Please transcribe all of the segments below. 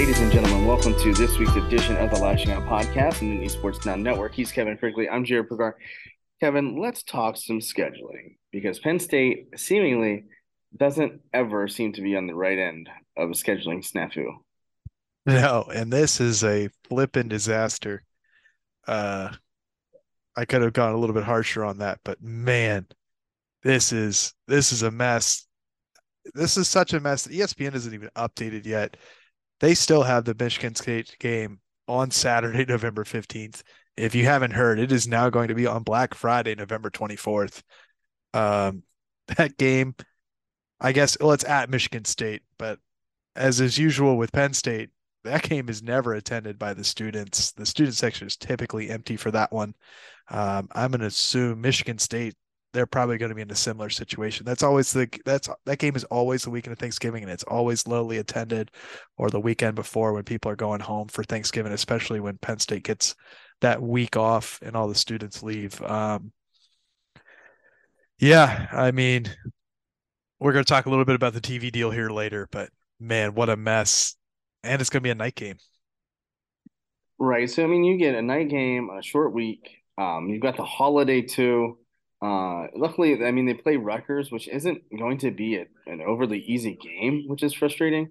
ladies and gentlemen. Welcome to this week's edition of the Lasching Out Podcast and the Esports Now Network. He's Kevin Quigley. I'm Jarrod Prugar. Kevin, let's talk some scheduling because Penn State seemingly doesn't ever seem to be on the right end of a scheduling snafu. No, and this is a flippin' disaster. Uh, I could have gone a little bit harsher on that, but man, this is this is a mess. This is such a mess that ESPN isn't even updated yet. They still have the Michigan State game on Saturday, November 15th. If you haven't heard, it is now going to be on Black Friday, November 24th. Um, that game, I guess, well, it's at Michigan State, but as is usual with Penn State, that game is never attended by the students. The student section is typically empty for that one. Um, I'm going to assume Michigan State they're probably going to be in a similar situation. That's always the that's that game is always the weekend of Thanksgiving, and it's always lowly attended, or the weekend before when people are going home for Thanksgiving, especially when Penn State gets that week off and all the students leave. Um, yeah, I mean, we're going to talk a little bit about the TV deal here later, but man, what a mess! And it's going to be a night game. Right. So I mean, you get a night game, a short week. Um, you've got the holiday too. Uh, luckily, I mean, they play Rutgers, which isn't going to be a, an overly easy game, which is frustrating.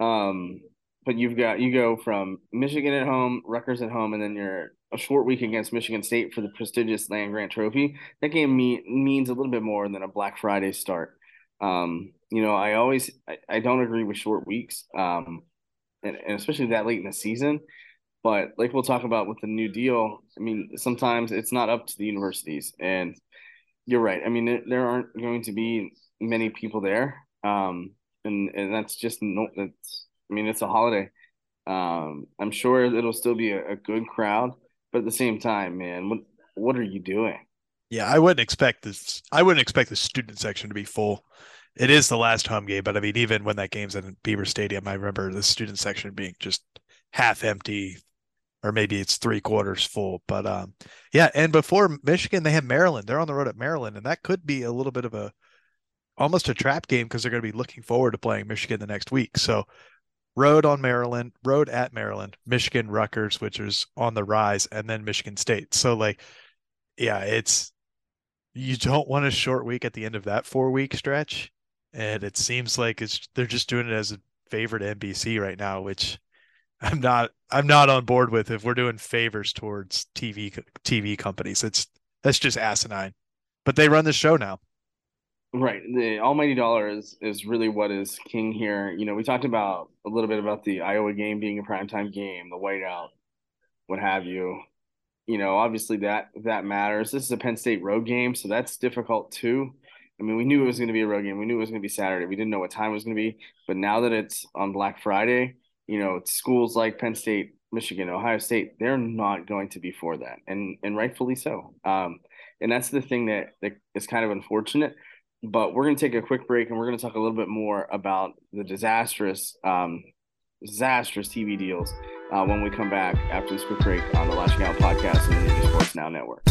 Um, but you've got you go from Michigan at home, Rutgers at home, and then you're a short week against Michigan State for the prestigious Land Grant Trophy. That game means a little bit more than a Black Friday start. Um, you know, I always I, I don't agree with short weeks, um, and, and especially that late in the season. But like we'll talk about with the new deal, I mean, sometimes it's not up to the universities, and you're right. I mean, there aren't going to be many people there, um, and and that's just no. That's I mean, it's a holiday. Um, I'm sure it'll still be a, a good crowd, but at the same time, man, what what are you doing? Yeah, I wouldn't expect this. I wouldn't expect the student section to be full. It is the last home game, but I mean, even when that game's in Beaver Stadium, I remember the student section being just half empty, or maybe it's three quarters full. But um, yeah, and before Michigan, they have Maryland. They're on the road at Maryland, and that could be a little bit of a almost a trap game because they're going to be looking forward to playing Michigan the next week. So road on Maryland, road at Maryland, Michigan, Rutgers, which is on the rise, and then Michigan State. So like, yeah, it's you don't want a short week at the end of that four week stretch, and it seems like it's they're just doing it as a favorite NBC right now, which I'm not I'm not on board with if we're doing favors towards TV TV companies. It's that's just asinine. But they run the show now. Right. The almighty dollar is is really what is king here. You know, we talked about a little bit about the Iowa game being a primetime game, the whiteout, what have you. You know, obviously that that matters. This is a Penn State road game, so that's difficult too. I mean, we knew it was going to be a road game. We knew it was going to be Saturday. We didn't know what time it was going to be, but now that it's on Black Friday, you know, schools like Penn State, Michigan, Ohio State, they're not going to be for that, and and rightfully so. Um, and that's the thing that, that is kind of unfortunate. But we're going to take a quick break, and we're going to talk a little bit more about the disastrous, um, disastrous TV deals uh, when we come back after this quick break on the Lasching Out podcast and the Sports Now Network.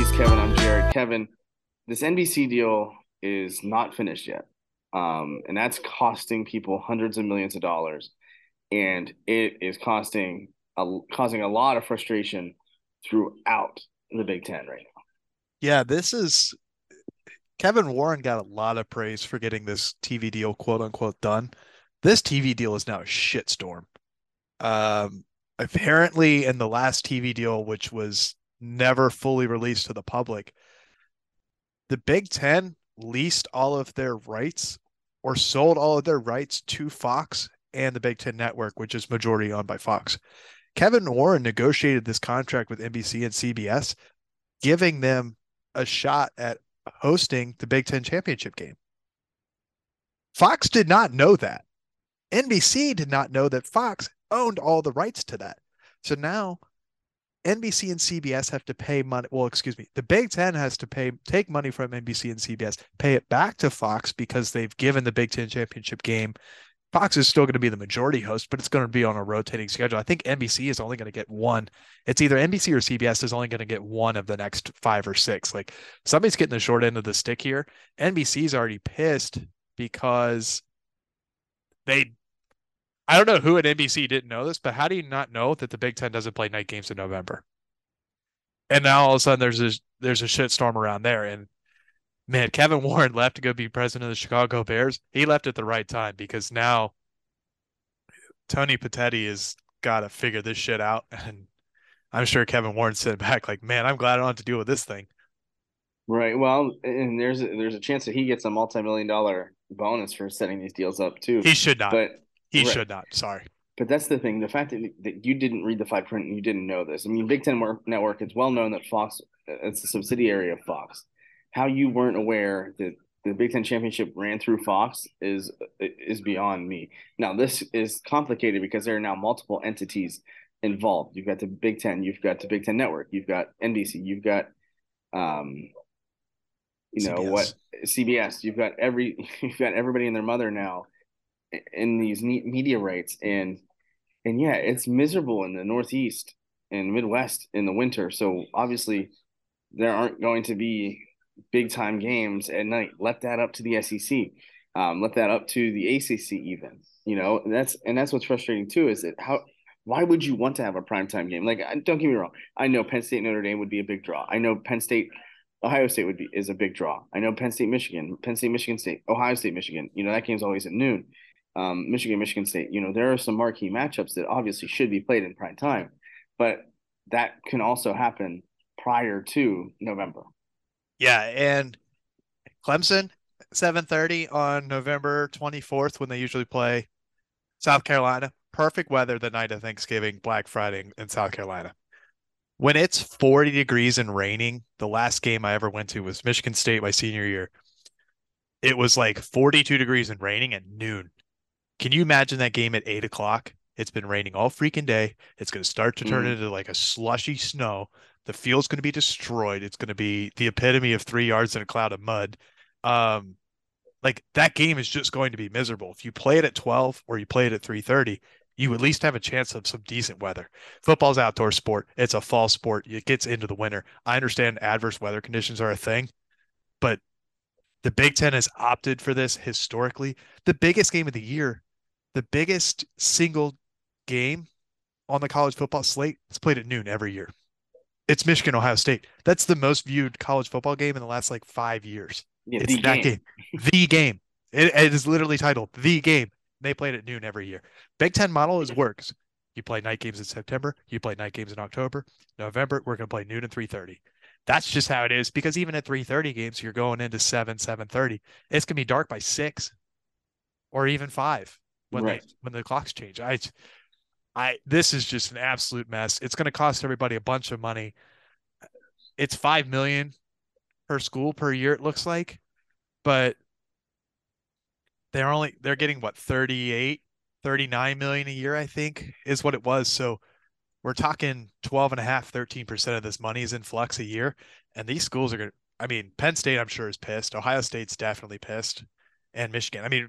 He's Kevin. I'm Jarrod. Kevin, this NBC deal is not finished yet, um, and that's costing people hundreds of millions of dollars, and it is costing a, causing a lot of frustration throughout the Big Ten right now. Yeah, this is Kevin Warren got a lot of praise for getting this TV deal quote unquote done. This TV deal is now a shitstorm. Um, apparently in the last TV deal, which was never fully released to the public, the Big Ten leased all of their rights or sold all of their rights to Fox and the Big Ten Network, which is majority owned by Fox. Kevin Warren negotiated this contract with NBC and CBS, giving them a shot at hosting the Big Ten championship game. Fox did not know that. NBC did not know that Fox owned all the rights to that. So now NBC and CBS have to pay money. Well, excuse me, the Big Ten has to pay take money from NBC and CBS, pay it back to Fox because they've given the Big Ten championship game Fox is still going to be the majority host, but it's going to be on a rotating schedule. I think NBC is only going to get one. It's either NBC or CBS is only going to get one of the next five or six. Like somebody's getting the short end of the stick here. NBC's already pissed because they I don't know who at NBC didn't know this, but how do you not know that the Big Ten doesn't play night games in November? And now all of a sudden there's a there's a shitstorm around there. And man, Kevin Warren left to go be president of the Chicago Bears. He left at the right time because now Tony Petitti has got to figure this shit out. And I'm sure Kevin Warren sitting back like, man, I'm glad I don't have to deal with this thing. Right. Well, and there's a, there's a chance that he gets a multi-million dollar bonus for setting these deals up too. He should not. But he right. should not. Sorry. But that's the thing. The fact that, that you didn't read the fine print and you didn't know this. I mean, Big Ten Network, it's well known that Fox, it's a subsidiary of Fox. How you weren't aware that the Big Ten championship ran through Fox is is beyond me. Now, this is complicated because there are now multiple entities involved. You've got the Big Ten, you've got the Big Ten Network, you've got NBC, you've got um, you know CBS. what CBS. You've got every you've got everybody and their mother now in these media rights, and and yeah, it's miserable in the Northeast and Midwest in the winter. So obviously, there aren't going to be big time games at night. Let that up to the SEC. Um, let that up to the ACC even. You know, and that's and that's what's frustrating too. Is that how why would you want to have a primetime game? Like, don't get me wrong. I know Penn State Notre Dame would be a big draw. I know Penn State Ohio State would be is a big draw. I know Penn State, Michigan, Penn State, Michigan State, Ohio State, Michigan. You know that game's always at noon. Um, Michigan, Michigan State. You know there are some marquee matchups that obviously should be played in prime time, but that can also happen prior to November. Yeah, and Clemson, seven thirty on November twenty fourth when they usually play South Carolina. Perfect weather the night of Thanksgiving, Black Friday in South Carolina when it's 40 degrees and raining, the last game I ever went to was Michigan State my senior year. It was like 42 degrees and raining at noon. Can you imagine that game at eight o'clock? It's been raining all freaking day. It's going to start to turn mm. into like a slushy snow. The field's going to be destroyed. It's going to be the epitome of three yards in a cloud of mud. Um, like that game is just going to be miserable. If you play it at 12 or you play it at 3:30, you at least have a chance of some decent weather. Football's outdoor sport. It's a fall sport. It gets into the winter. I understand adverse weather conditions are a thing, but the Big Ten has opted for this historically. The biggest game of the year, the biggest single game on the college football slate, it's played at noon every year. It's Michigan Ohio State. That's the most viewed college football game in the last like five years. Yeah, it's that game. game. The game. It, it is literally titled The Game. They played at noon every year. Big Ten model is works. You play night games in September. You play night games in October. November, we're going to play noon and 3.30. That's just how it is because even at 3.30 games, you're going into 7, 7.30. It's going to be dark by 6 or even 5 when, right. they, when the clocks change. I, I, this is just an absolute mess. It's going to cost everybody a bunch of money. It's 5 million per school per year, it looks like. But – they're only they're getting what 38 39 million a year i think is what it was so we're talking 12 and a half 13% of this money is in flux a year and these schools are going to i mean penn state i'm sure is pissed ohio state's definitely pissed and michigan i mean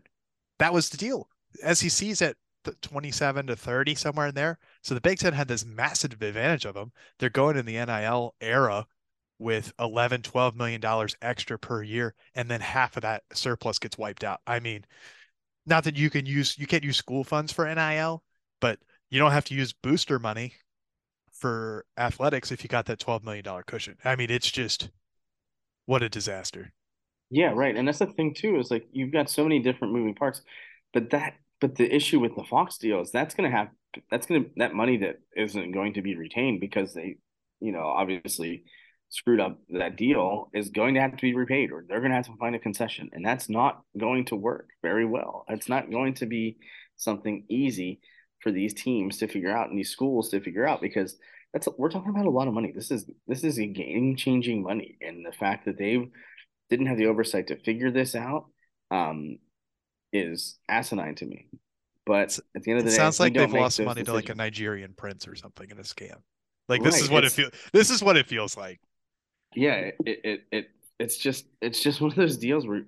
that was the deal sec's at 27 to 30 somewhere in there so the big ten had this massive advantage of them they're going in the nil era with 11 12 million dollars extra per year and then half of that surplus gets wiped out. I mean not that you can use you can't use school funds for nil but you don't have to use booster money for athletics if you got that 12 million dollar cushion. I mean it's just what a disaster. Yeah right and that's the thing too is like you've got so many different moving parts but that but the issue with the fox deal is that's going to have that's to that money that isn't going to be retained because they you know obviously screwed up that deal is going to have to be repaid or they're going to have to find a concession. And that's not going to work very well. It's not going to be something easy for these teams to figure out and these schools to figure out because that's we're talking about a lot of money. This is this is a game changing money. And the fact that they didn't have the oversight to figure this out um, is asinine to me but at the end of the it day sounds like they've lost money decisions. to like a nigerian prince or something in a scam like this right. is what it's, it feels this is what it feels like yeah, it, it it it's just it's just one of those deals where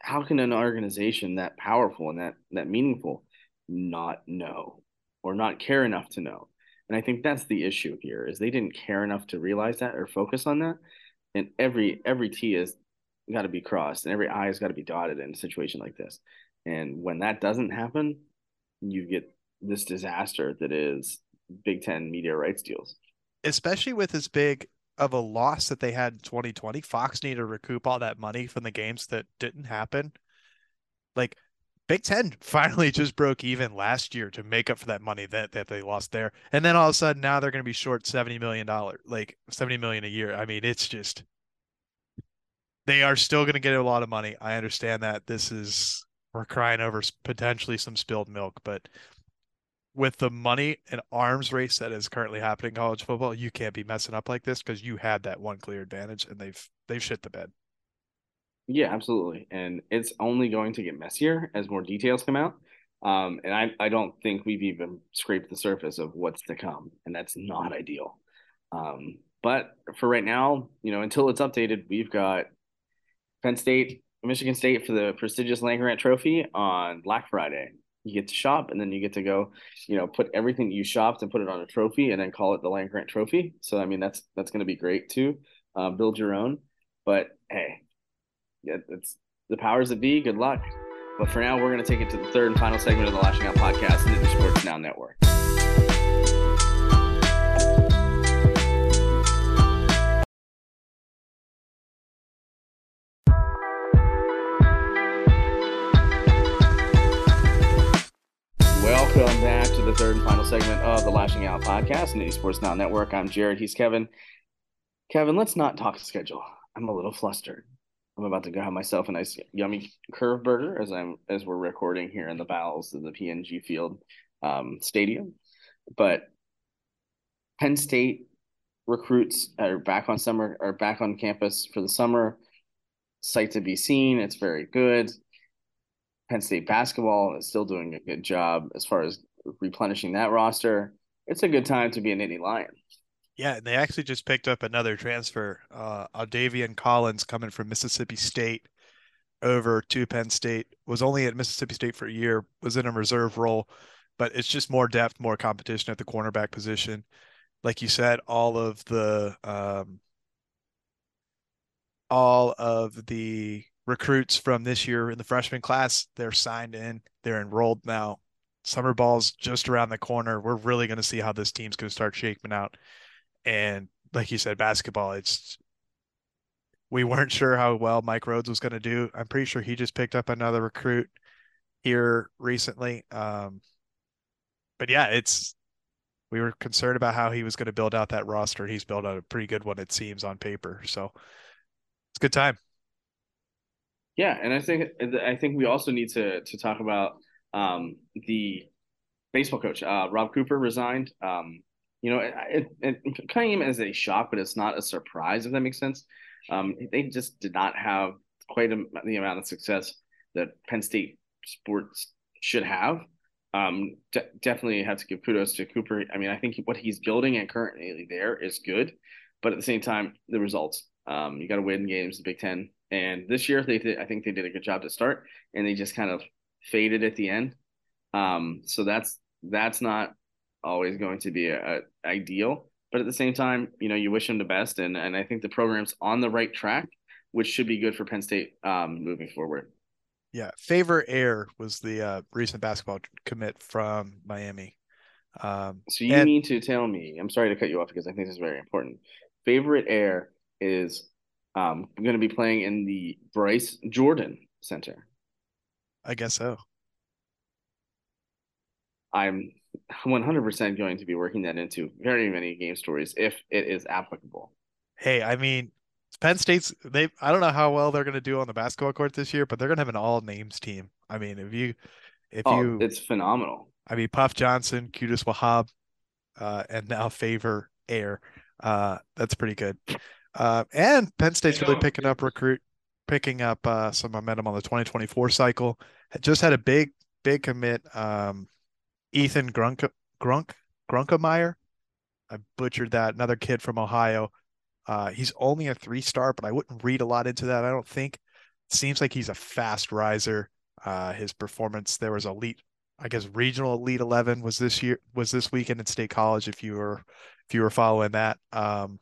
how can an organization that powerful and that that meaningful not know or not care enough to know. And I think that's the issue here is they didn't care enough to realize that or focus on that. And every every T is got to be crossed and every I has got to be dotted in a situation like this. And when that doesn't happen, you get this disaster that is Big Ten media rights deals. Especially with as big of a loss that they had in 2020, Fox needed to recoup all that money from the games that didn't happen. Like Big Ten finally just broke even last year to make up for that money that, that they lost there. And then all of a sudden now they're going to be short $70 million, like 70 million a year. I mean, it's just, they are still going to get a lot of money. I understand that this is, we're crying over potentially some spilled milk, but with the money and arms race that is currently happening in college football, you can't be messing up like this because you had that one clear advantage and they've they've shit the bed. Yeah, absolutely. And it's only going to get messier as more details come out. Um, and I, I don't think we've even scraped the surface of what's to come, and that's not ideal. Um, but for right now, you know, until it's updated, we've got Penn State, Michigan State for the prestigious Land Grant Trophy on Black Friday. You get to shop and then you get to go you know put everything you shopped and put it on a trophy and then call it the land grant trophy. So i mean that's that's going to be great too. Uh, build your own. But hey yeah it's the powers that be good luck. But for now we're going to take it to the third and final segment of the lasching out podcast the sports now network Welcome back to the third and final segment of the Lasching Out podcast, Nittany Sports Now Network. I'm Jarrod. He's Kevin. Kevin, let's not talk schedule. I'm a little flustered. I'm about to go have myself a nice yummy curve burger as I'm as we're recording here in the bowels of the PNG Field um, Stadium. But Penn State recruits are back on summer are back on campus for the summer. Sight to be seen. It's very good. Penn State basketball is still doing a good job as far as replenishing that roster. It's a good time to be an Nittany Lion. Yeah, and they actually just picked up another transfer, uh, Audavion Collins coming from Mississippi State over to Penn State. Was only at Mississippi State for a year, was in a reserve role, but it's just more depth, more competition at the cornerback position. Like you said, all of the um, all of the recruits from this year in the freshman class. They're signed in, they're enrolled now. Summer ball's just around the corner. We're really going to see how this team's going to start shaping out. And like you said, basketball, it's we weren't sure how well Mike Rhoades was going to do. I'm pretty sure he just picked up another recruit here recently. Um, but yeah, it's we were concerned about how he was going to build out that roster. He's built out a pretty good one, it seems, on paper. So it's a good time. Yeah, and I think I think we also need to to talk about um, the baseball coach uh, Rob Cooper resigned. Um, you know, it, it, it kind of as a shock, but it's not a surprise if that makes sense. Um, they just did not have quite a, the amount of success that Penn State sports should have. Um, de- definitely have to give kudos to Cooper. I mean, I think what he's building and currently there is good, but at the same time, the results. Um, you got to win games. The Big Ten and this year, they did, I think they did a good job to start, and they just kind of faded at the end. Um, so that's that's not always going to be a, a ideal, but at the same time, you know, you wish them the best, and and I think the program's on the right track, which should be good for Penn State um, moving forward. Yeah, Favour Aire was the uh, recent basketball commit from Miami. Um, so you and- mean to tell me? I'm sorry to cut you off because I think this is very important. Favorite Air is um, I'm going to be playing in the Bryce Jordan Center. I guess so. I'm 100% going to be working that into very many game stories if it is applicable. Hey, I mean, Penn State's they I don't know how well they're going to do on the basketball court this year, but they're going to have an all names team. I mean, if you if oh, you it's phenomenal. I mean, Puff Johnson, Qudus Wahab, uh, and now Favour Aire. Uh, that's pretty good. Uh, and Penn State's really picking up recruit, picking up uh, some momentum on the 2024 cycle. Just had a big, big commit. Um, Ethan Grunk, Grunk, Grunkemeyer. I butchered that. Another kid from Ohio. Uh, he's only a three star, but I wouldn't read a lot into that. I don't think. It seems like he's a fast riser. Uh, his performance there was elite I guess regional Elite Eleven was this year was this weekend at State College. If you were if you were following that, um,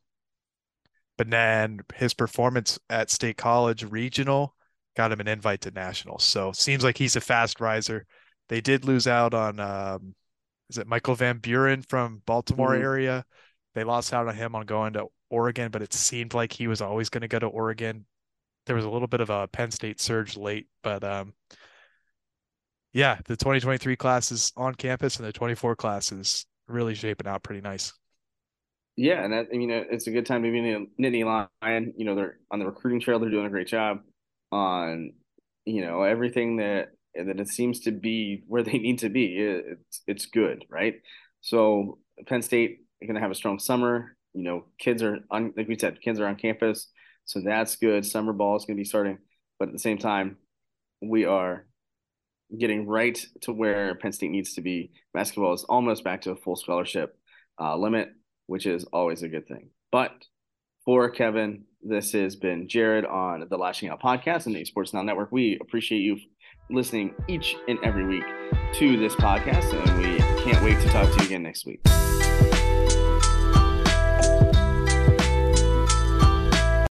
but then his performance at State College regional got him an invite to nationals. So seems like he's a fast riser. They did lose out on um, is it Michael Van Buren from Baltimore mm-hmm. area? They lost out on him on going to Oregon, but it seemed like he was always going to go to Oregon. There was a little bit of a Penn State surge late, but um, yeah, the 2023 class is on campus and the 24 class is really shaping out pretty nice. Yeah, and that, I mean, it's a good time to be in Nittany Lion. You know, they're on the recruiting trail. They're doing a great job on, you know, everything that that it seems to be where they need to be. It's it's good, right? So Penn State going to have a strong summer. You know, kids are on, like we said, kids are on campus, so that's good. Summer ball is going to be starting, but at the same time, we are getting right to where Penn State needs to be. Basketball is almost back to a full scholarship uh, limit, which is always a good thing. But for Kevin, this has been Jarrod on the Lasching Out podcast and the Sports Now Network. We appreciate you listening each and every week to this podcast, and we can't wait to talk to you again next week.